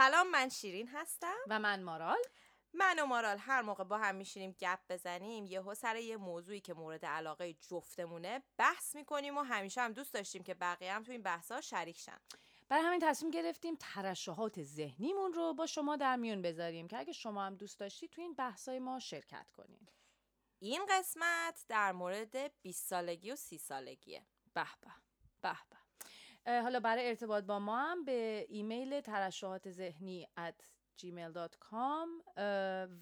سلام من شیرین هستم. و من مارال. من و مارال هر موقع با هم میشینیم گپ بزنیم یهو سر یه موضوعی که مورد علاقه جفتمونه بحث می‌کنیم و همیشه هم دوست داشتیم که بقیه هم تو این بحثا شریک شن. برای همین تصمیم گرفتیم ترشحات ذهنیمون رو با شما در میون بذاریم که اگه شما هم دوست داشتید تو این بحثای ما شرکت کنین. این قسمت در مورد 20 سالگی و 30 سالگیه. به به به به. حالا برای ارتباط با ما هم به ایمیل ترشحات ذهنی at gmail.com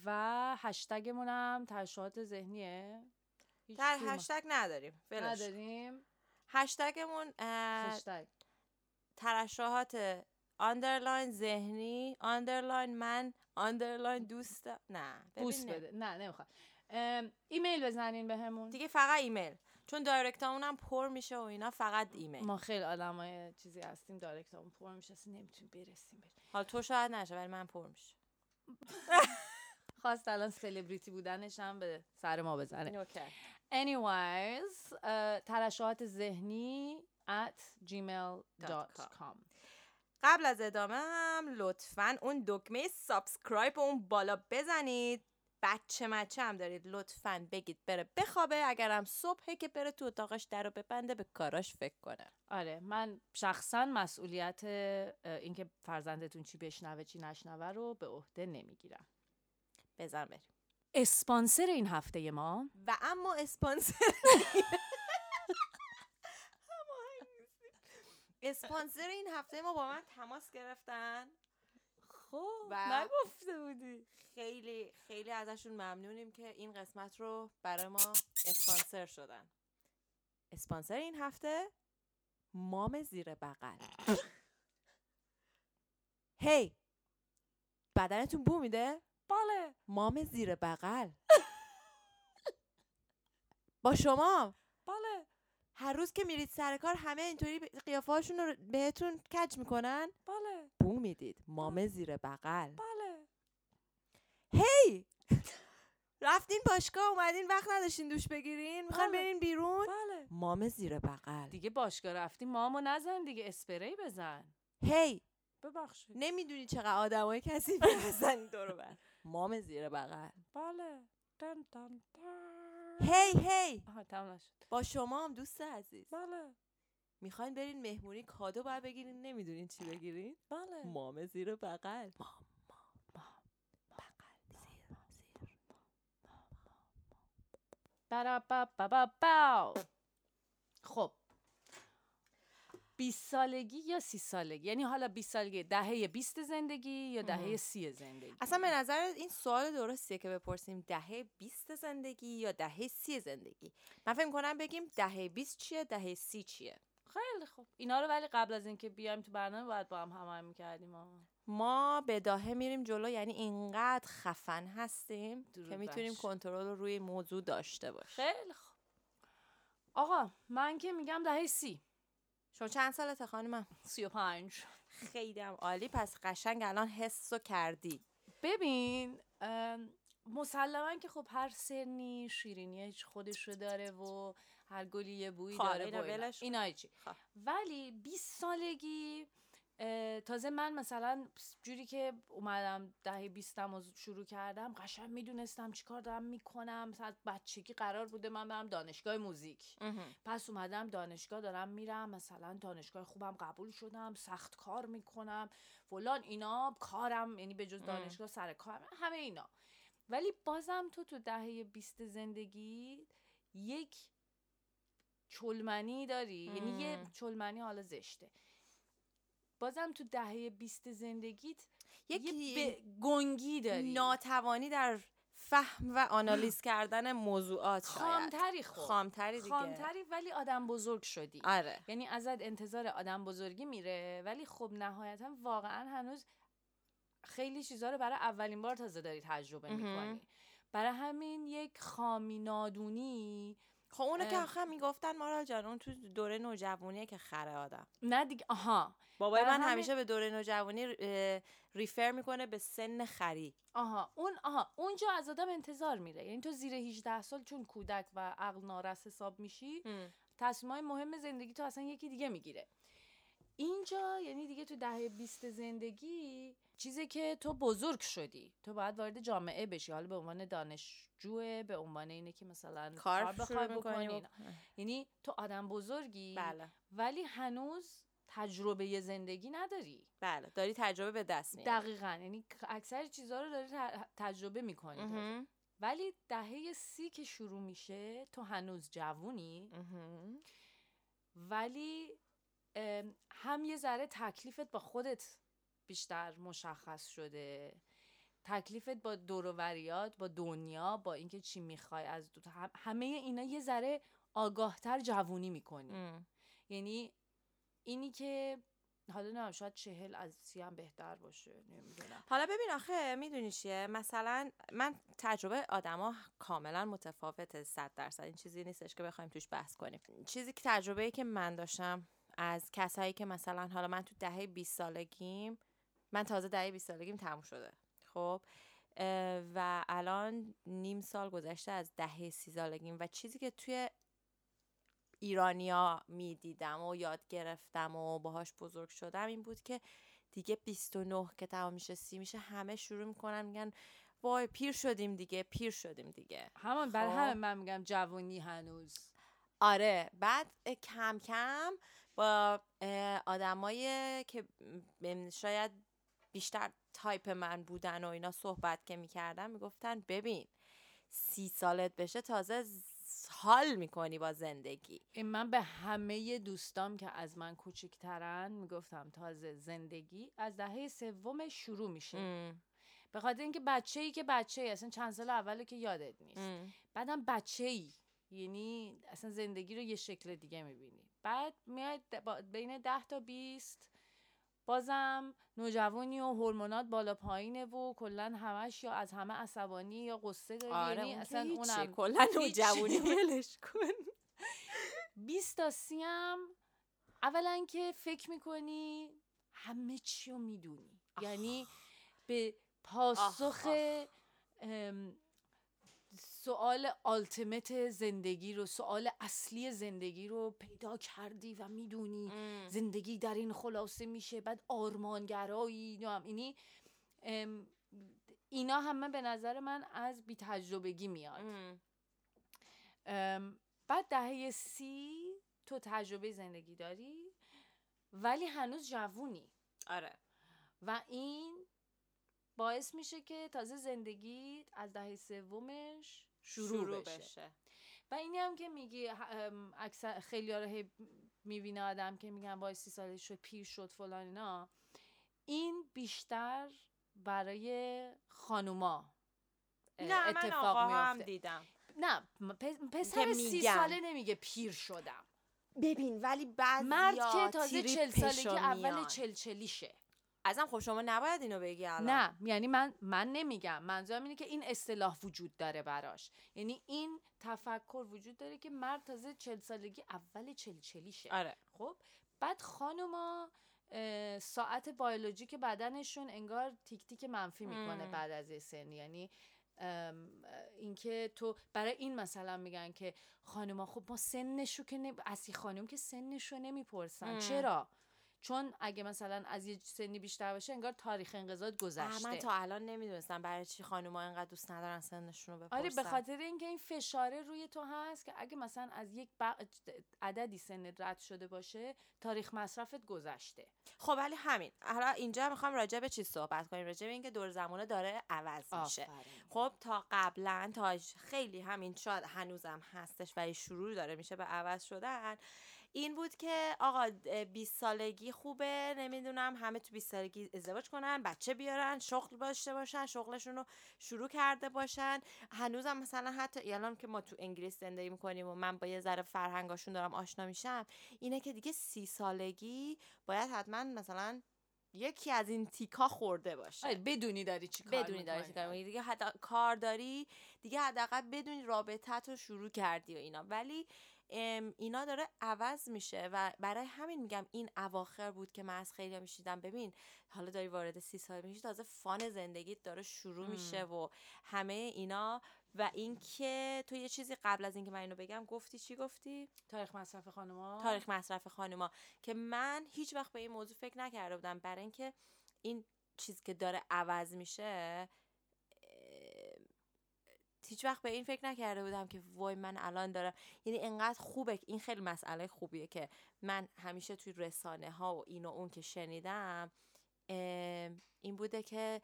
و هشتگمون هم ترشحات ذهنیه. در هشتگ نداریم. کن. نداریم. هشتگمون هشتگ. ترشحات underline ذهنی underline من underline دوست. نه بوس بده. نه نمی‌خواد ایمیل بزنین بهمون. دیگه فقط ایمیل. چون دایرکتامون هم پر میشه و اینا فقط ایمیل. ما خیلی آدمای چیزی هستیم دایرکتمون پر میشه اصلا نمی‌تونیم برسیم حالا تو شاید نشه ولی من پر میشه. خواست الان سلبریتی بودنش هم به سر ما بزنه. اوکی. Anyways ترشحات ذهنی at gmail.com قبل از ادامه هم لطفا اون دکمه subscribe اون بالا بزنید. بچه مچه هم دارید لطفا بگید بره بخوابه. اگرم صبحه که بره تو اتاقش در رو ببنده به کاراش فکر کنه. آره من شخصا مسئولیت اینکه فرزندتون چی بشنوه چی نشنوه رو به عهده نمی‌گیرم. بزن بریم. اسپانسر این هفته ما؟ و اما اسپانسر اسپانسر این هفته ما با من تماس گرفتن. خب نگفته بودی. خیلی خیلی ازشون ممنونیم که این قسمت رو برای ما اسپانسر شدن. اسپانسر این هفته مام زیر بغل. هی! بدنتون بو میده؟ بله. مام زیر بغل. با شما. بله. هر روز که میرید سر کار همه اینطوری قیافه هاشون رو بهتون کج می‌کنن؟ بله. بو می‌دید. مام زیر بغل. بله. هی! رفتین باشگاه اومدین وقت نداشتین دوش بگیرین؟ می‌خواین بله. برین بیرون؟ بله. مام زیر بغل. دیگه باشگاه رفتی مامو نزن دیگه اسپری بزن. هی! ببخشید. نمی‌دونی چقدر آدمای کسی هستن دور و بر. مام زیر بغل. بله. دن دن دن. هی هی آها تمام نشد با شما هم دوست عزیز بله می‌خواین برین مهمونی کادو باید بگیرین نمی‌دونین چی بگیرین بله مام زیر بغل مام مام مام بغل زیر زیر براباباباو. خب 20 سالگی یا 30 سالگی؟ یعنی حالا 20 سالگی دهه 20 زندگی یا دهه 30 زندگی؟ اصلا به نظر این سوال درستیه که بپرسیم دهه 20 زندگی یا دهه 30 زندگی؟ من فکر کنم بگیم دهه 20 چیه دهه 30 چیه؟ خیلی خوب. اینا رو ولی قبل از اینکه بیایم تو برنامه باید با هم هماهنگ می‌کردیم. ما به داهه میریم جلو یعنی اینقدر خفن هستیم که می‌تونیم. کنترل رو روی موضوع داشته باشیم. خیلی خوب. آقا من که میگم دهه 30 شما چند سالته خانمم 35 خیلی هم عالی. پس قشنگ الان حس و کردی. ببین مسلما که خب هر سنی شیرینی خودش رو داره و هر گلی یه بویی خب، داره اینا و اینا. چی خب. ولی 20 سالگی تازه من مثلا جوری که اومدم دهه بیستم و شروع کردم قشنگ می‌دونستم چیکار دارم می‌کنم. از بچگی قرار بوده من برم دانشگاه موزیک. پس اومدم دانشگاه دارم میرم مثلا دانشگاه خوبم قبول شدم سخت کار می‌کنم. فلان اینا کارم یعنی به جز دانشگاه سر کارم همه اینا. ولی بازم تو تو دهه بیست زندگی یک چلمنی داری. یعنی یه چلمنی حالا زشته. بازم تو دهه بیست زندگیت یک یه به گنگی داری. ناتوانی در فهم و آنالیز کردن موضوعات شاید. خامتری خب. خامتری دیگه. خامتری ولی آدم بزرگ شدی. آره. یعنی ازت انتظار آدم بزرگی میره ولی خب نهایتا واقعا هنوز خیلی چیزا رو برای اولین بار تازه داری تجربه می‌کنی. برای همین یک خامی نادونی خب اونو که. آخه می‌گفتن مارال جان اون تو دوره نوجوانیه که خره آدم. نه دیگه آها. بابای من همیشه به دوره نوجوانی ریفر می‌کنه به سن خری. آها اون آها اونجا از آدم انتظار میره. یعنی تو زیر 18 سال چون کودک و عقل نارس حساب میشی تصمیم های مهم زندگی تو اصلا یکی دیگه می‌گیره. اینجا یعنی دیگه تو دهه بیست زندگی چیزی که تو بزرگ شدی. تو باید وارد جامعه بشی. حالا به عنوان دانشجوه به عنوان اینه که مثلا کار بخوای بکنی. یعنی تو آدم بزرگی بله. ولی هنوز تجربه زندگی نداری. بله. داری تجربه به دست میاری. دقیقا. یعنی اکثر چیزها رو داری تجربه می‌کنی. ولی دهه سی که شروع میشه تو هنوز جوونی. ولی هم یه ذره تکلیفت با خودت بیشتر مشخص شده. تکلیفت با دوروریات با دنیا با اینکه چی می‌خوای از دو هم- همه اینا یه ذره آگاهتر جوونی می‌کنی. ام. یعنی اینی که حالا نمی‌دونم شاید چهل از سی هم بهتر باشه نمی‌دونم. حالا ببین آخه می‌دونی چیه؟ مثلا من تجربه آدما کاملا متفاوته صد درصد. این چیزی نیستش که بخوایم توش بحث کنیم. چیزی که تجربه که من داشتم از کسایی که مثلا حالا من تو دهه 20 سالگیم من تازه دهه 20 سالگیم تموم شده. خب و الان نیم سال گذشته از دهه سی سالگیم و چیزی که توی ایرانیا می‌دیدم و یاد گرفتم و باهاش بزرگ شدم این بود که دیگه 29 که تمام میشه سی میشه همه شروع می‌کنن میگن وای پیر شدیم دیگه پیر شدیم دیگه. همون برای خب. همه من میگم جوونی هنوز. آره بعد کم کم با اه، آدمای که شاید بیشتر تایپ من بودن و اینا صحبت که می‌کردن می‌گفتن ببین سی سالت بشه تازه حال می‌کنی با زندگی. این من به همه دوستام که از من کوچکترن می‌گفتم تازه زندگی از دهه سوم شروع میشه. ام، به خاطر اینکه بچه ای که بچه ای اصلا چند سال اوله که یادت نیست. ام. بعدم بچه ای یعنی اصلا زندگی رو یه شکل دیگه می‌بینی. بعد میاد بین ده تا بیست بازم نوجوانی و هورمونات بالا پایینه و کلا همش یا از همه عصبانی یا قصه داری آره یعنی اون اصلا. اونم کلا. نوجوانی ولش کن 20 تا 30 هم اولا که فکر می‌کنی همه چی رو می‌دونی یعنی به پاسخ آخ. سوال آلتیمت زندگی رو سوال اصلی زندگی رو پیدا کردی و می‌دونی ام. زندگی در این خلاصه میشه بعد آرمانگرایی نام اینی ام، اینا همه به نظر من از بی تجربگی میاد. ام، بعد دهه سی تو تجربه زندگی داری ولی هنوز جوونی آره و این باعث میشه که تازه زندگی از دهه سومش شروع, بشه. و اینی هم که میگی اکثر خیلی رو می‌بینه آدم که میگن وای سی سالش شد پیر شد فلان اینا. این بیشتر برای خانوما نه من اتفاق آقا هم دیدم. نه پسر سی. ساله نمیگه پیر شدم. ببین ولی بعضی مرد که تازه چل سالگی اول چل چلیشه ازم خب شما نباید اینو بگی الان. نه یعنی من من نمیگم. منظورم اینه که این اصطلاح وجود داره براش. یعنی این تفکر وجود داره که مرد تازه چل سالگی اول چل چلیشه آره. خب؟ بعد خانوما ساعت بیولوژیک بدنشون انگار تیک تیک منفی می‌کنه مم. بعد از یه سن. یعنی ام، اینکه تو برای این مثلا میگن که خانوما خب ما سنشو که نمی... از یه خانم که سنشو نمی‌پرسن. چرا؟ چون اگه مثلا از یه سنی بیشتر باشه انگار تاریخ انقضاض اه، گذشته. من تا الان نمی‌دونستم برای چی خانوما اینقدر دوست ندارن سنشون رو بپرسن آره به خاطر اینکه این فشاره روی تو هست که اگه مثلا از یک بق- عددی سنت رد شده باشه تاریخ مصرفت گذشته. خب ولی همین. حالا اینجا می‌خوام راجع به چی صحبت کنیم؟ راجع به اینکه دور زمانه داره عوض میشه. خب تا قبلا تا خیلی همین شاید هنوزم هستش ولی شروع داره میشه به عوض شدن این بود که آقا 20 سالگی خوبه نمی‌دونم همه تو 20 سالگی ازدواج کنن بچه بیارن شغل داشته باشن شغلشون رو شروع کرده باشن هنوزم مثلا حتی الان که ما تو انگلیس زندگی می‌کنیم و من با یه ذره فرهنگاشون دارم آشنا میشم اینه که دیگه سی سالگی باید حتما مثلا یکی از این تیکا خورده باشه آره بدونی داری چی کار بدونی داری چی. کار می‌کنی. دیگه حتی کار داری دیگه حداقل بدونی رابطت رو شروع کردی و اینا ولی اینا داره عوض میشه و برای همین میگم این اواخر بود که من از خیلی میشیدم ببین حالا داری وارد سی سال میشی تازه فان زندگیت داره شروع. میشه و همه اینا. و اینکه تو یه چیزی قبل از اینکه من اینو بگم گفتی چی گفتی؟ تاریخ مصرف خانما تاریخ مصرف خانوما. که من هیچ وقت به این موضوع فکر نکرده بودم. برای اینکه این چیز که داره عوض میشه هیچ وقت به این فکر نکرده بودم که وای من الان دارم. یعنی انقدر خوبه. این خیلی مسئله خوبیه که من همیشه توی رسانه ها و این و اون که شنیدم این بوده که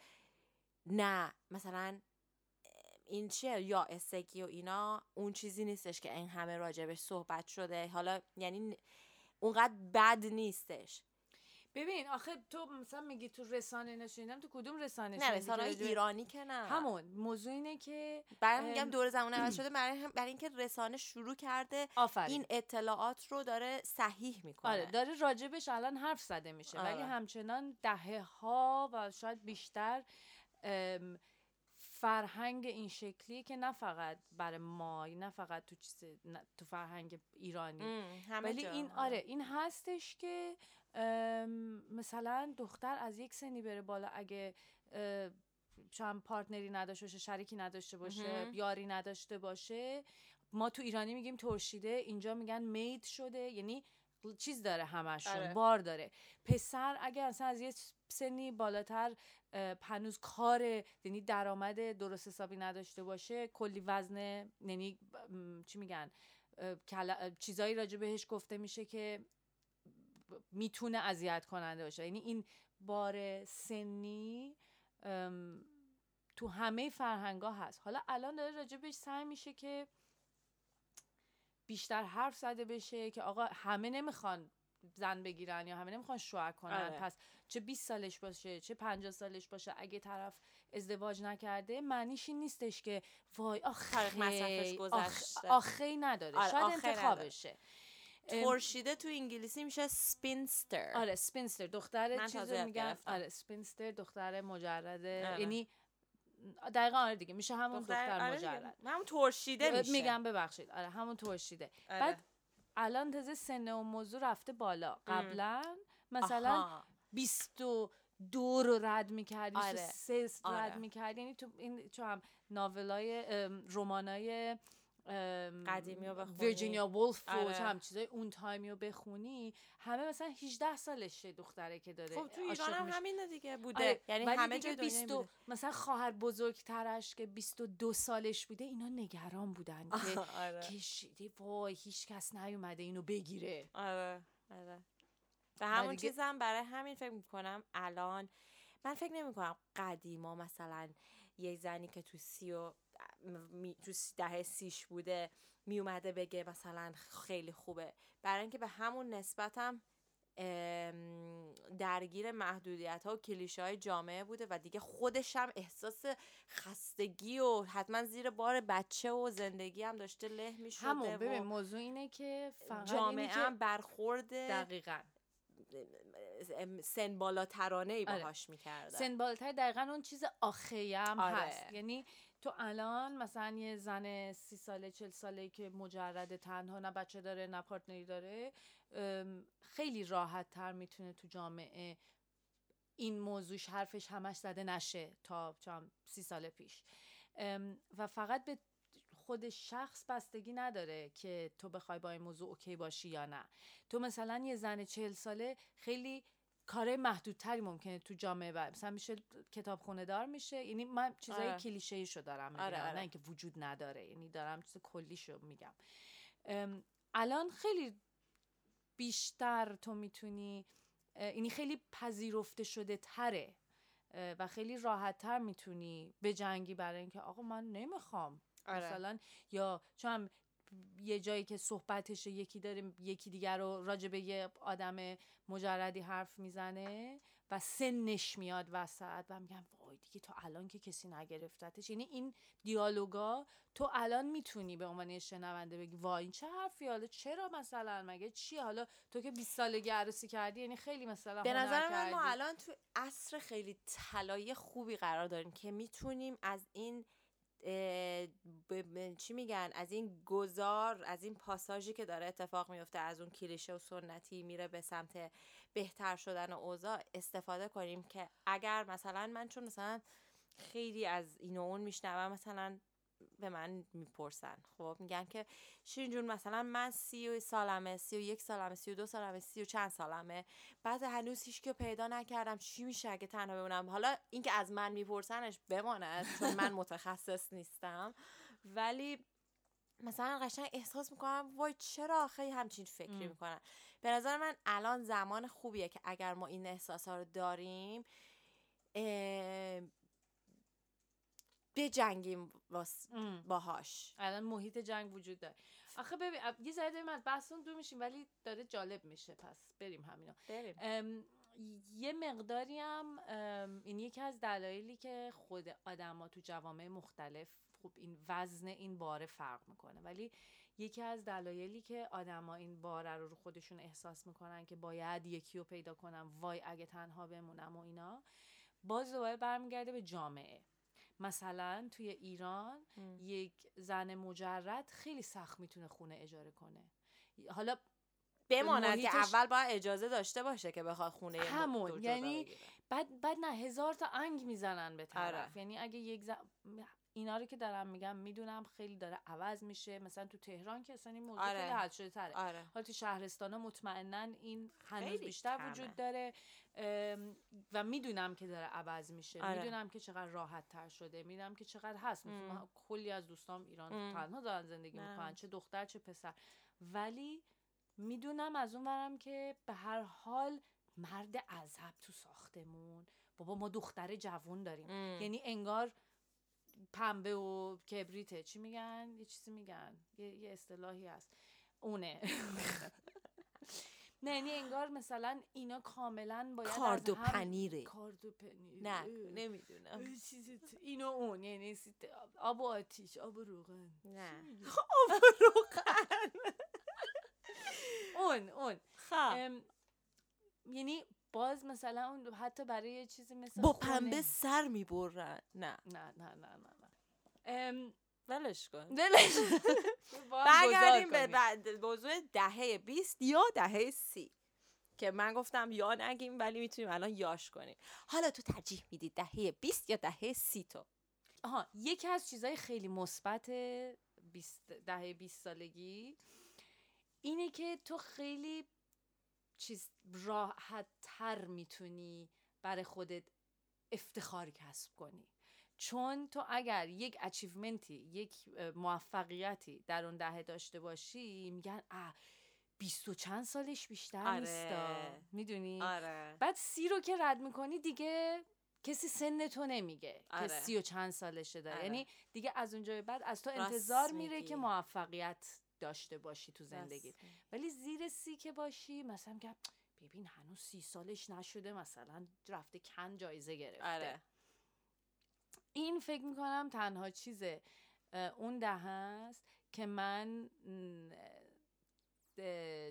نه مثلا این چیه؟ یا استگی و اینا اون چیزی نیستش که این همه راجبش صحبت شده. حالا یعنی اونقدر بد نیستش. ببین آخه تو مثلا میگی تو رسانه نشوندم تو کدوم رسانه نه رسانه ایرانی که نه. همون موضوع اینه که برای میگم دور زمان عوض شده برای, هم- برای اینکه رسانه شروع کرده آفرین. این اطلاعات رو داره صحیح می‌کنه. آره داره راجبش الان حرف زده میشه ولی آره. همچنان دهه ها و شاید بیشتر فرهنگ این شکلی که نه فقط برای ما نه فقط تو چیز تو فرهنگ ایرانی. ولی این آره این هستش که مثلا دختر از یک سنی بره بالا اگه چند پارتنری نداشته باشه شریکی نداشته باشه. یاری نداشته باشه ما تو ایرانی میگیم ترشیده اینجا میگن مید شده یعنی چیز داره همشون آره. بار داره پسر اگه اصلا از یه سنی بالاتر هنوز کار یعنی درآمد درست حسابی نداشته باشه کلی وزن یعنی چی میگن چیزایی راجع بهش گفته میشه که می‌تونه اذیت کننده باشه یعنی این بار سنی تو همه فرهنگا هست حالا الان داره راجع بهش سعی میشه که بیشتر حرف زده بشه که آقا همه نمی‌خوان زن بگیرن یا همه نمی‌خوان شوهر کنن آره. پس چه 20 سالش باشه چه 50 سالش باشه اگه طرف ازدواج نکرده معنیش این نیستش که وای آخه مصرفش گذشته. آخه نداره آره، شاید نداره. ترشیده تو انگلیسی میشه spinster آره spinster دختر چیز رو میگن. آره spinster دختر مجرده آره. یعنی دقیقا آره دیگه میشه همون دختر, آره دیگه. مجرد همون ترشیده میشه میگم ببخشید آره همون ترشیده آره. بعد الان تازه سن و موضوع رفته بالا قبلا مثلا آها. 22 رو رد می‌کرد آره. 23 آره. رد می‌کرد یعنی تو این چون هم ناولای رمانای قدیمی رو بخونی. ویرجینیا وولف و آره. هم چیزای اون تایمی رو بخونی همه مثلا 18 سالشه دختره که داره خب تو ایران هم. همینه دیگه بوده آره، یعنی همه جای دنیا 20 بوده مثلا خواهر بزرگترش که 22 سالش بوده اینا نگران بودن که آره که وای هیچ کس نیومده اینو بگیره آره آره و همون دیگه- چیزم برای همین فکر می‌کنم الان من فکر نمی‌کنم قدیما مثلا یه زنی که تو سی و می- تو دهه سیش بوده میومده بگه مثلا خیلی خوبه برای اینکه به همون نسبتم ام، درگیر محدودیت ها و کلیشه های جامعه بوده و دیگه خودش هم احساس خستگی و حتما زیر بار بچه و زندگی هم داشته له می شده همون ببین موضوع اینه که فقط جامعه هم برخورد دقیقا سن بالاترانه ای آره. باهاش می‌کردن سن بالاتر دقیقا اون چیز آخه هم آره. هست یعنی تو الان مثلا یه زن سی ساله چل ساله که مجرد تنها نه بچه داره نه پارتنری داره خیلی راحت تر می‌تونه تو جامعه این موضوعش حرفش همش زده نشه تا سی سال پیش. و فقط به خود شخص بستگی نداره که تو بخوای با این موضوع اوکی باشی یا نه. تو مثلا یه زن چهل ساله خیلی کار محدودتری ممکنه تو جامعه بر مثلا میشه کتاب خونه دار میشه یعنی من چیزای آره. کلیشه شو دارم میگم آره، آره. نه اینکه وجود نداره یعنی دارم چیز کلیشو میگم الان خیلی بیشتر تو می‌تونی یعنی خیلی پذیرفته شده تره و خیلی راحت تر می‌تونی به جنگی برای اینکه آقا من نمی‌خوام آره. مثلا یا چون یه جایی که صحبتش یکی داره یکی دیگر رو راجع به یه آدم مجردی حرف می‌زنه و سنش میاد وسط و میگم وای دیگه تو الان که کسی نگرفتتش. یعنی این دیالوگا تو الان می‌تونی به عنوان شنونده بگی وای این چه حرفی؟ حالا چرا مثلا؟ مگه چی حالا تو که 20 سالگی عروسی کردی یعنی خیلی مثلا به نظر من ما. الان تو عصر خیلی طلایی خوبی قرار داریم که می‌تونیم از این چی میگن؟ از این گذار از این پاساژی که داره اتفاق میفته از اون کلیشه و سنتی میره به سمت بهتر شدن اوضاع استفاده کنیم که اگر مثلا من چون مثلا خیلی از این و اون میشنوم مثلا به من می‌پرسن. خب میگن که شیرین جون مثلا من سی و سالمه سی و یک سالمه سی و دو سالمه سی و چند سالمه. بعد هنوز هیچ که پیدا نکردم. چی میشه اگه تنها بمونم؟ حالا اینکه از من میپرسنش بماند چون من متخصص نیستم. ولی مثلا قشنگ احساس می‌کنم وای چرا آخه همچین فکری. می‌کنن به نظر من الان زمان خوبیه که اگر ما این احساس ها رو داریم بجنگیم. باهاش. الان محیط جنگ وجود داره. آخه ببین یه ذره داریم از بحثمون دور میشیم ولی داره جالب میشه. پس بریم همینا. بریم. یه مقداری هم این یکی از دلایلی که خود آدما تو جوامع مختلف خب این وزن این باره فرق می‌کنه. ولی یکی از دلایلی که آدما این باره رو رو خودشون احساس می‌کنن که باید یکی رو پیدا کنم وای اگه تنها بمونم و اینا باز دوباره برمیگرده به جامعه. مثلا توی ایران ام. یک زن مجرد خیلی سخت می‌تونه خونه اجاره کنه حالا بماند که اول باید اجازه داشته باشه که بخواد خونه همون، یعنی. بعد بعد نه هزار تا انگ می‌زنن به طرف آره. یعنی اگه یک ز... اینا رو که دارم میگم می‌دونم خیلی داره عوض میشه مثلا تو تهران که اصلا این موضوع آره. خیلی حل شده تره آره حالا تو شهرستان ها مطمئنا این هنوز بیشتر کمه. وجود داره و می‌دونم که داره عوض میشه آره. می‌دونم که چقدر راحت تر شده می‌دونم که چقدر هست مثلا کلی از دوستام ایران ام. تنها دارن زندگی. می‌کنن چه دختر چه پسر ولی می‌دونم از اون ورم که به هر حال مرد عذب تو ساختمون بابا ما دختر جوون داریم ام. یعنی انگار پنبه و کبریته. چی میگن؟ یه چیزی میگن. یه, یه اصطلاحی هست. اونه. نه یعنی انگار مثلا اینا کاملا باید کارد و هم- پنیره. کارد و پنیر نه. نمی‌دونم. اه، چیزی تو- این و اون یعنی آب و آتیش آب و روغن. نه. اون اون. خب. ام، یعنی باز مثلا اون حتی برای یه چیزی مثل با پنبه سر می‌برن. نه نه. نه نه نه نه. ام، ولش کن. ولش برگردیم به موضوع دهه 20 یا دهه سی. که من گفتم یا نگیم ولی می‌تونیم الان یاش کنیم. حالا تو ترجیح میدی دهه 20 یا دهه سی تو؟ آها یکی از چیزهای خیلی مثبت 20 دهه 20 سالگی اینه که تو خیلی چیز راحت تر می‌تونی برای خودت افتخار کسب کنی. چون تو اگر یک achievement ی یک موفقیتی در اون دهه داشته باشی میگن اه بیست و چند سالش بیشتر آره. نیستا می‌دونی آره بعد سی رو که رد می‌کنی دیگه کسی سن تو نمیگه آره. که سی و چند سالشه داره آره. یعنی دیگه از اونجای بعد از تو انتظار میره. که موفقیت داشته باشی تو زندگی راست میگی. ولی زیر سی که باشی مثلا میگم ببین هنوز سی سالش نشده مثلا رفته کن جایزه گرفته آره این فکر می‌کنم تنها چیزه اه، اون ده هست که من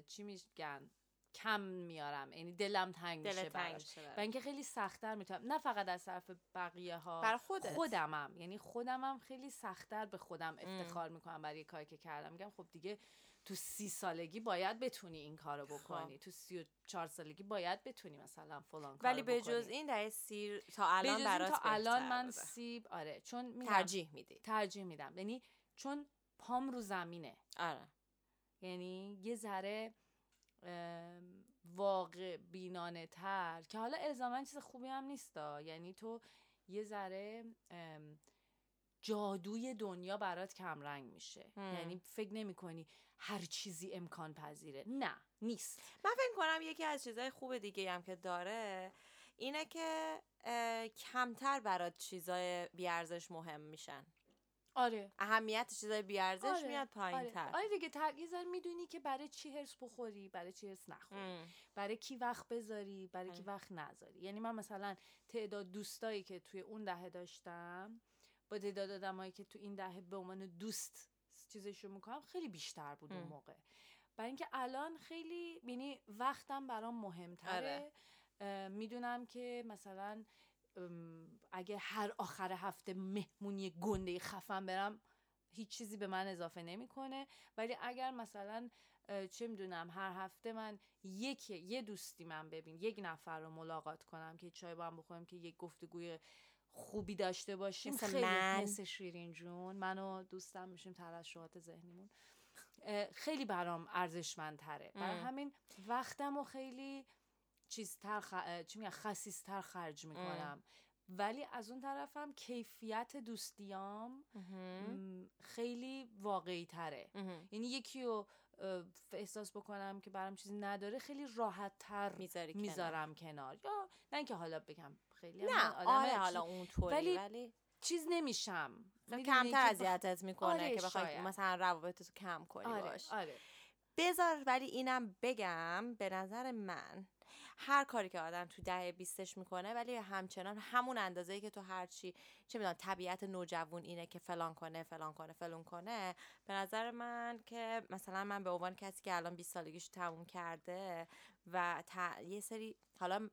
چی میگن کم میارم. یعنی دلم تنگ میشه براش. و. اینکه خیلی سختتر می‌تونم. نه فقط از طرف بقیه ها بر خودت. خودمم. یعنی خودمم خیلی سختتر به خودم افتخار می‌کنم برای کاری که کردم. میگم خب دیگه تو سی سالگی باید بتونی این کارو بکنی. تو سی و چهار سالگی باید بتونی مثلا فلان کارو ولی به. جز این دهه سی تا الان برات تا الان من بوده. سی آره چون میگم ترجیح میدی. ترجیح میدم. یعنی چون پام رو زمینه. آره. یعنی یه ذره واقع بینانه تر که حالا الزاما چیز خوبی هم نیستا یعنی تو یه ذره جادوی دنیا برات کمرنگ میشه. هم. یعنی فکر نمی کنی هر چیزی امکان پذیره نه نیست. من فکر کنم یکی از چیزهای خوب دیگه هم که داره اینه که کمتر برات چیزای بیارزش مهم میشن. آره. اهمیت چیزای بیارزش آره، میاد پایین آره. تر آره دیگه ذره می‌دونی که برای چی هرس بخوری برای چی هرس نخوری. برای کی وقت بذاری برای کی آره. وقت نذاری. یعنی من مثلا تعداد دوستایی که توی اون دهه داشتم با تعداد آدمایی که تو این دهه به عنوان دوست چیزشو می‌کنم خیلی بیشتر بود اون. موقع برای اینکه الان خیلی یعنی وقتم برام مهمتره آره. می‌دونم که مثلا اگه هر آخر هفته مهمونی گنده خفن برم هیچ چیزی به من اضافه نمی‌کنه ولی اگر مثلا چه می‌دونم هر هفته من یک یه دوستی من ببین یک نفر رو ملاقات کنم که چای با هم بخوریم که یک گفتگوی خوبی داشته باشیم مثل خیلی من. مثل شیرین جون. من و دوستم میشیم ترشحات ذهنیمون. خیلی برام ارزشمندتره. برای. همین وقتم رو خیلی چیزتر خ... چی میگن؟ خسیستر خرج می‌کنم. ولی از اون طرفم کیفیت دوستیام خیلی واقعی تره یعنی یکی رو احساس بکنم که برام چیزی نداره خیلی راحت تر می‌ذاری کنار. می‌ذارم کنار. یا نه اینکه حالا بگم خیلی نه آدم آره چیز- حالا اونطوری ولی ولی, چیز نمیشم. می‌دونی کمتر اذیتت می‌کنه آره، که بخوای. مثلا روابط رو کم کنی آره باش. آره. بذار ولی اینم بگم به نظر من هر کاری که آدم تو دهه بیستش می‌کنه ولی همچنان همون اندازه‌ای که تو هرچی چه می‌دونم طبیعت نوجوان اینه که فلان کنه فلان کنه فلان کنه به نظر من که مثلا من به عنوان کسی که الان 20 سالگیش تموم کرده و تا- یه سری حالا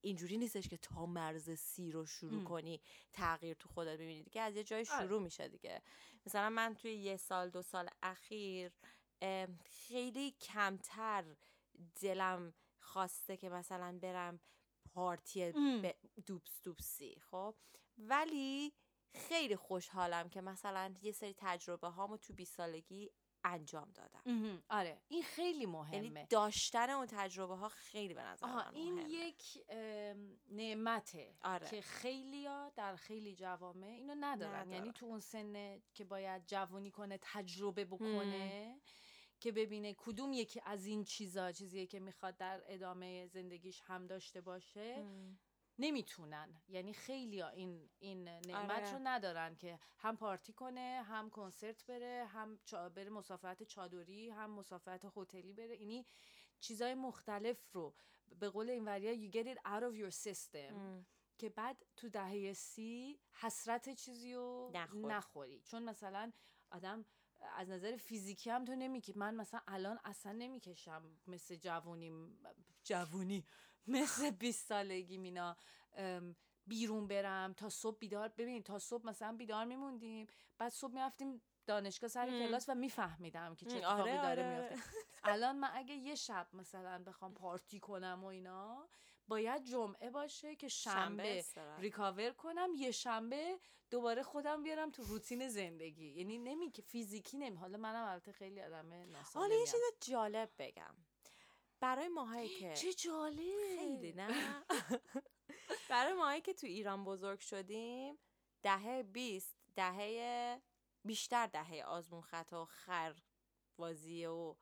اینجوری نیستش که تا مرز سی رو شروع ام. کنی تغییر تو خودت ببینی دیگه از یه جای آره. شروع میشه دیگه مثلا من توی یه سال دو سال اخیر خیلی کمتر دلم خواسته که مثلا برم پارتی. ب- دوبس دوبسی خب ولی خیلی خوشحالم که مثلا یه سری تجربه هامو تو 20 سالگی انجام دادم. آره این خیلی یعنی مهمه داشتن اون تجربه ها خیلی به نظر من این مهمه. یک نعمته آره. که خیلی در خیلی جوامع اینو ندارن ندارن. یعنی تو اون سن که باید جوانی کنه تجربه بکنه که ببینه کدوم یکی از این چیزا چیزیه که می‌خواد در ادامه زندگیش هم داشته باشه ام. نمی‌تونن. یعنی خیلی این این نعمت آره. رو ندارن که هم پارتی کنه هم کنسرت بره هم چا- بره مسافرت چادری هم مسافرت هتلی بره. یعنی چیزای مختلف رو. به قول این وریا you get it out of your system. ام. که بعد تو دهه سی حسرت چیزی رو نخوری. نخوری. چون مثلا آدم از نظر فیزیکی هم تو نمیکی. من مثلا الان اصلا نمی‌کشم مثل جوونی جوونی. مثل 20 سالگی مینا بیرون برم تا صبح بیدار ببین تا صبح مثلا بیدار میموندیم بعد صبح می‌رفتیم دانشگاه سر. کلاس و میفهمیدم که چه اتفاقی آره، داره آره، میفته. الان من اگه یه شب مثلا بخوام پارتی کنم و اینا باید جمعه باشه که شنبه. ریکاور کنم یه شنبه دوباره خودم بیارم تو روتین زندگی یعنی نمی که فیزیکی نمی حالا منم البته خیلی آدم حالا ناسالمیم یه چیز جالب بگم برای ماهایی که چه جالب. خیلی نه. برای ماهایی که تو ایران بزرگ شدیم دهه 20 دهه بیشتر دهه آزمون خطا و خربازی و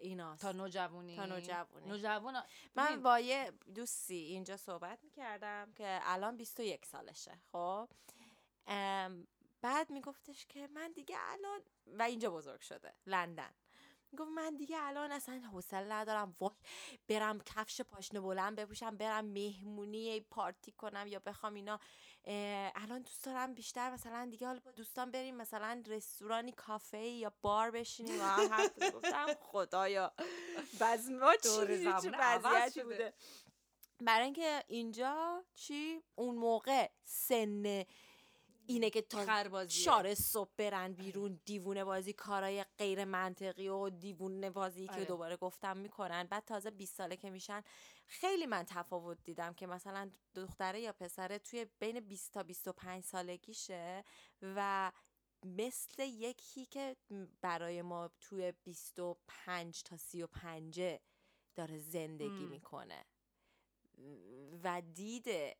ایناست. تا نوجوانی. تا نوجوانی. نوجوان. من با یه دوستی اینجا صحبت می‌کردم که الان 21 سالشه خب؟ بعد میگفتش که من دیگه الان و اینجا بزرگ شده لندن. می‌گفت من دیگه الان اصلا حوصله ندارم. وای برم کفش پاشنه بلند بپوشم برم مهمونی پارتی کنم یا بخوام اینا. الان دوست دارم بیشتر مثلا دیگه حالا با دوستان بریم مثلا رستورانی کافه یا بار بشینیم. و هم. گفتم. خدایا. بز ما چی. بوده؟ برای اینکه اینجا چی؟ اون موقع سن اینه که تا. شاره صبح برن بیرون دیوونه بازی کارای غیر منطقی و دیوونه بازی که آره. دوباره گفتم می‌کنن بعد تازه 20 ساله که میشن خیلی من تفاوت دیدم که مثلا دختره یا پسره توی بین 20 تا 25 سالگیشه و مثل یکی که برای ما توی 25 تا 35 داره زندگی. می‌کنه و دید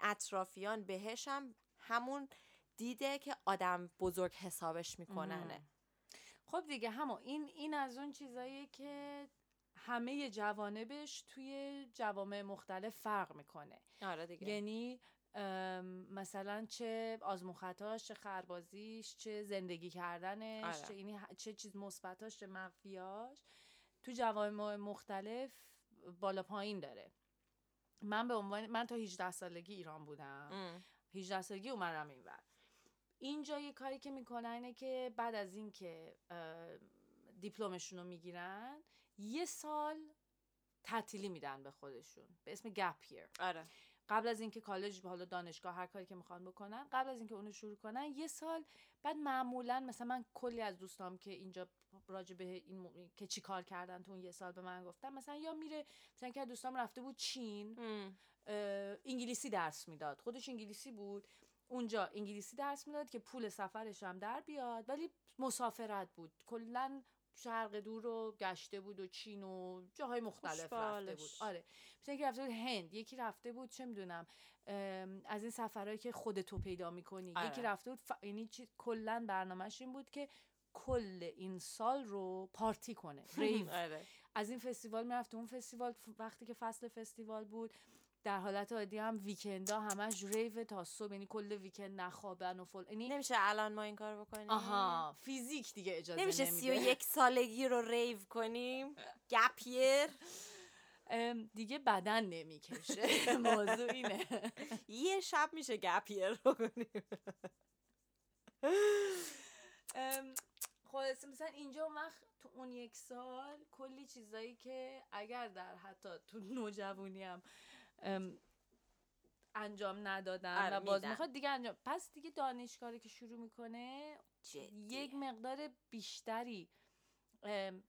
اطرافیان بهش هم همون دیده که آدم بزرگ حسابش میکننه. خب دیگه همون این این از اون چیزاییه که همه جوانبش توی جوامع مختلف فرق می‌کنه. آره دیگه. یعنی مثلا چه آزمون خطاش چه خربازیش چه زندگی کردنش آره. چه, ه- چه چیز مثبتاش چه منفیاش تو جوامع مختلف بالا پایین داره. من به عنوان من تا 18 سالگی ایران بودم. ام. 18 سالگی اومدم اینور اینجا یه کاری که می‌کنن اینه که بعد از اینکه دیپلمشون رو می‌گیرن یه سال تعطیلی میدن به خودشون. به اسم گپ year. آره. قبل از اینکه کالج حالا دانشگاه هر کاری که می‌خوان بکنن قبل از اینکه اونو شروع کنن یه سال بعد معمولا مثلا من کلی از دوستام که اینجا راجع به این مو- که چی کار کردن تو اون یه سال به من گفتن مثلا یا میره مثلا که دوستام رفته بود چین. انگلیسی درس می‌داد. خودش انگلیسی بود. اونجا انگلیسی درس می‌داد که پول سفرش هم در بیاد. ولی مسافرت بود. کلا شرق دور رو گشته بود و چین و جاهای مختلف رفته بود. آره. مثلا یکی رفته بود هند. یکی رفته بود چه می‌دونم از این سفرهایی که خودتو پیدا می‌کنی. آره. یکی رفته بود ف... یعنی چی... کلا برنامهش این بود که کل این سال رو پارتی کنه. ریو آره. از این فستیوال می‌رفت اون فستیوال. وقتی که فصل فستیوال بود در حالت عادی هم ویکندا همش ریو تا صبح یعنی کل ویکند نخوابن و فل یعنی نمیشه الان ما این کار بکنیم؟ آها فیزیک دیگه اجازه نمیشه نمیده. و یک سالگی رو ریو کنیم؟ گپیر دیگه بدن نمی‌کشه. موضوع اینه. یه شب میشه گپیر رو کنیم. خلاصه مثلا اینجا اون وقت تو اون یک سال کلی چیزایی که اگر در حتی تو نوجوانی هم انجام ندادن آره، و باز. می‌خواد دیگه انجام پس دیگه دانشگاهی که شروع می‌کنه یک مقدار بیشتری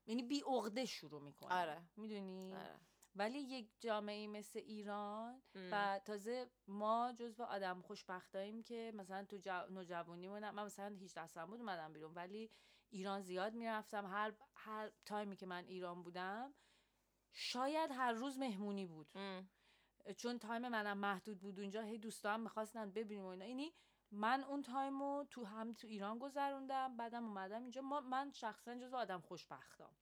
یعنی بی عقده شروع می‌کنه آره. می‌دونی آره. ولی یک جامعه مثل ایران ام. و تازه ما جزو آدم خوشبختاییم که مثلا تو جو... نوجوانیمون من مثلا 18 سالم بود اومدم بیرون ولی ایران زیاد می‌رفتم هر هر تایمی که من ایران بودم شاید هر روز مهمونی بود ام. چون تایم منم محدود بود اونجا هی دوستان می‌خواستن ببینیم و اینا. یعنی من اون تایمو تو هم تو ایران گذروندم بعدم اومدم اینجا. ما من شخصا جزو آدم خوشبختم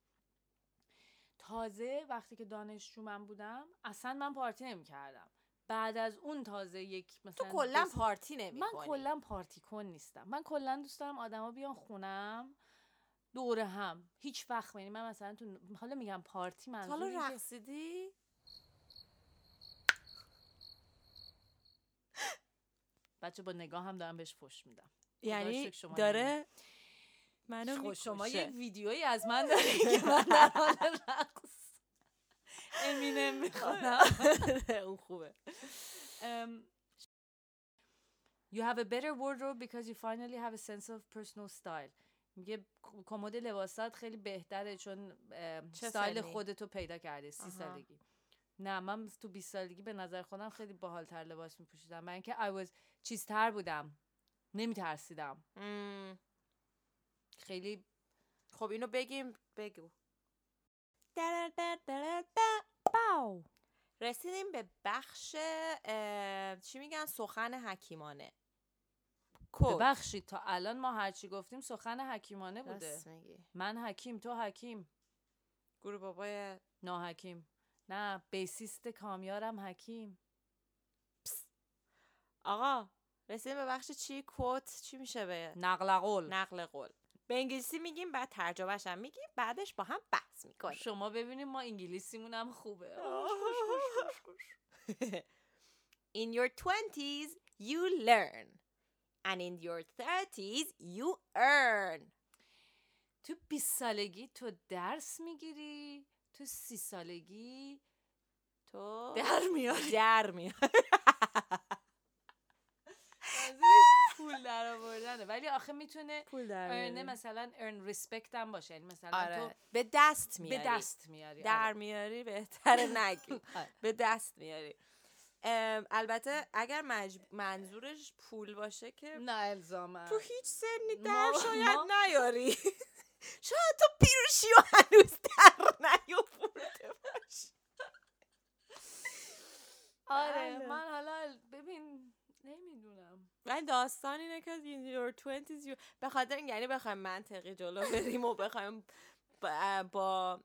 تازه وقتی که دانشجو من بودم اصلا من پارتی نمی کردم بعد از اون تازه یک تو مثلا کلا دو س- پارتی نمی من کلا پارتی کن نیستم. من کلا دوست دارم آدما بیان خونم دور هم. هیچ وقت. یعنی من مثلا تو حالا میگم پارتی منظور حالا رقصیدی؟ بچه با نگاه هم دارم بهش فش میدم. یعنی داره منو خب شما. یک ویدیویی از من دارید که من در حال رقص. امینم می‌خوانم اون خوبه. you have a better wardrobe because you finally have a sense of personal style. میگه کمد لباسات خیلی بهتره چون استایل؟ خودتو پیدا کردی سی. سالگی. نه من تو 20 سالگی به نظر خودم خیلی باحالتر لباس میپوشیدم. من اینکه I was چیزتر بودم. نمیترسیدم. ام. خیلی خب اینو بگیم بگو. باو رسیدیم به بخش اه، چی میگن سخن حکیمانه ببخشید تا الان ما هرچی گفتیم سخن حکیمانه بوده. من حکیم تو حکیم. گروه بابای ناحکیم. نه بیسیست کامیارم حکیم. آقا رسیدیم به بخش چی؟ کد چی میشه به نقل قول. نقل قول. به انگلیسی میگیم بعد ترجمهش هم میگیم بعدش با هم بحث می‌کنیم. شما ببینیم ما انگلیسیمون هم خوبه. In your 20s you learn. And in your 30s you earn. تو 20 سالگی تو درس می‌گیری تو سی سالگی تو در میاری. در میاری. منظورش پول در آوردنه ولی آخه می‌تونه پول در مثلا ارن ریسپکت هم باشه. یعنی مثلا آره. تو به دست میاری. به دست میاری. در آره. میاری بهتر نگی. آره. به دست میاری. البته اگر مجب... منظورش پول باشه که نه الزاما. تو هیچ سنی در شاید نیاری. شاید تو پیروشی و هنوز در نیاورده باشی آره بله. من حالا ببین نمی‌دونم من داستان اینه که in your 20s you... به خاطر این یعنی بخوایم منطقی جلو بریم و بخوایم با, با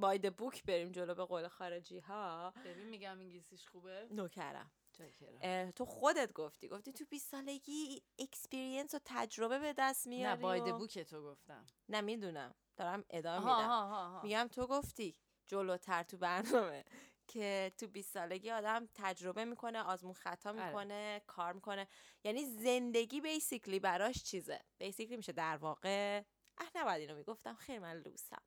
by the book بریم جلو به قول خارجی ها ببین میگم انگلیسیش خوبه. نوکرم. تو خودت گفتی. گفتی تو 20 سالگی experience و تجربه به دست میاری نه by the book تو گفتم. نه می‌دونم. دارم ادامه میدم. میگم تو گفتی جلوتر تو برنامه. که تو 20 سالگی آدم تجربه می‌کنه آزمون خطا آره. می‌کنه کار می‌کنه. یعنی زندگی basically براش چیزه. basically میشه در واقع اه نباید اینو می‌گفتم خیلی من لوسم.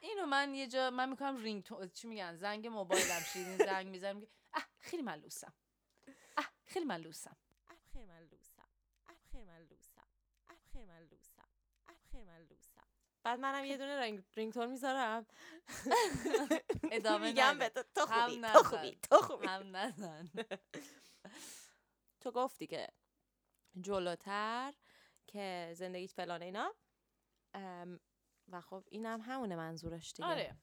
اینو من یه جا من می‌کنم رینگ تو... چی میگن؟ زنگ موبایلم شیرین زنگ می‌زنم اه خیلی ملوسم اه خیلی ملوسم اب خیر من لوسم اب خیر من لوسم اب خیر من لوسم اب خیر من لوسم بعد منم یه دونه رنگ رینگتون می‌ذارم. ادامه میگم به. تو تو هم خوبی تو. خوبی تو خوبی. هم نزن تو گفتی که جلوتر که زندگیت فلان اینا. و خب اینم همونه منظورش دیگه. آره.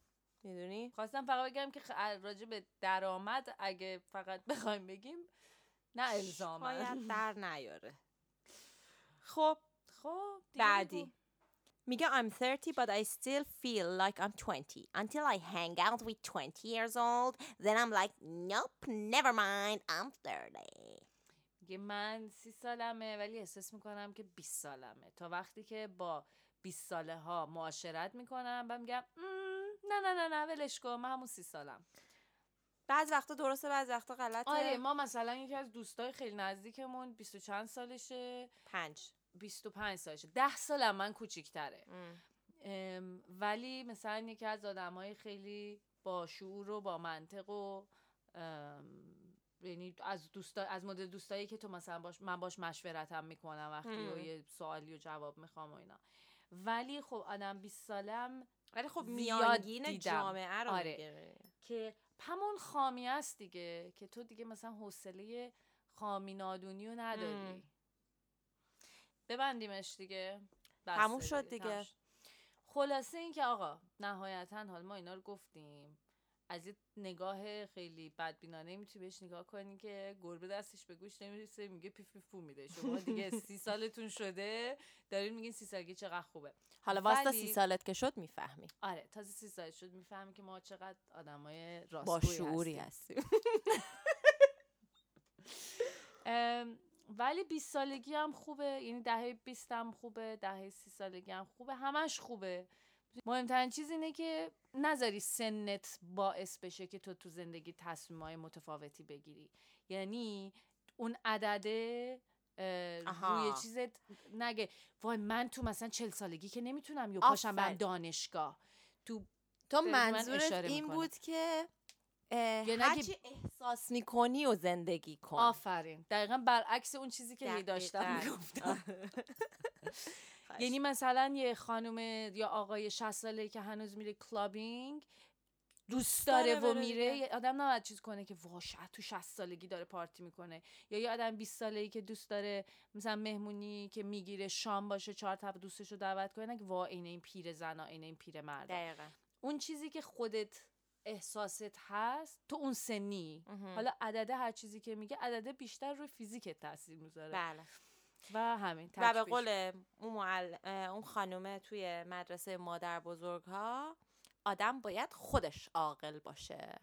می‌دونی؟ خواستم فقط بگم که راجع به درآمد اگه فقط بخوایم بگیم نه الزاما در نیاره. خب خب بعدی. میگه I'm 30 but I still feel like I'm 20 until I hang out with 20 years old then I'm like nope never mind I'm 30 میگه من سی سالمه ولی احساس می‌کنم که 20 سالمه. تا وقتی که با 20 ساله ها معاشرت می‌کنم و میگم "مم، نه نه نه نه ولش کن من همون سی سالم. بعض وقتا درسته بعض وقتا غلطه. آره ما مثلا یکی از دوستای خیلی نزدیکمون 20 و چند سالشه. پنج. 25 سالشه 10 سالم من کوچیکتره ولی مثلا یکی از آدم های خیلی با شعور و با منطق و یعنی از دوستا از مدل دوستایی که تو مثلا باش من باش مشورتم می‌کنم وقتی. و یه سوالی و جواب می‌خوام و اینا ولی خب آدم 20 سالم ولی خب میانگین. جامعه رو آره. که همون خامی است دیگه که تو دیگه مثلا حوصله خامی نادونی رو نداری ام. ببندیمش دیگه. تموم شد دیگه. خلاصه این که آقا نهایتا حالا ما اینا رو گفتیم. از یه نگاه خیلی بدبینانه می‌تونی بهش نگاه کنی که گربه دستش به گوش نمی‌رسه میگه پیف پیف پو میده. شما دیگه سی سالتون شده دارین میگین سی سالگی چقدر خوبه. حالا ولی- سی سالت که شد می‌فهمی. آره تازه سی سال شد می‌فهمی که ما چقدر آدمای با راستگویی شعوری هستیم. ولی 20 سالگی هم خوبه یعنی دهه 20 هم خوبه دهه 30 سالگی هم خوبه همش خوبه مهمترین چیز اینه که نذاری سنت باعث بشه که تو تو زندگی تصمیمای متفاوتی بگیری یعنی اون عدده. روی چیزت نگه وای من تو مثلا چل سالگی که نمی‌تونم یا پاشم برم. دانشگاه تو تو من منظورت اشاره این می‌کنه. بود که یا هرچی احساس می‌کنی و زندگی کن. آفرین. دقیقا برعکس اون چیزی که هی داشتم. می‌گفتم. یعنی مثلا یه خانم یا آقای 60 ساله که هنوز میره clubbing دوست داره و میره آدم نباید چیز کنه که وا تو 60 سالگی داره پارتی می‌کنه. یا یه آدم 20 ساله‌ای که دوست داره مثلا مهمونی که می‌گیره شام باشه چهار تا دوستش رو دعوت کنه نگه وا عین این پیر زنا عین این پیر مرد دقیقا. اون چیزی که خودت احساست هست؟ تو اون سنی. حالا عدده هر چیزی که میگه عدده بیشتر روی فیزیکت تاثیر می‌ذاره. بله. و همین و به. قول اون, معل... اون خانومه توی مدرسه مادر بزرگ ها آدم باید خودش عاقل باشه.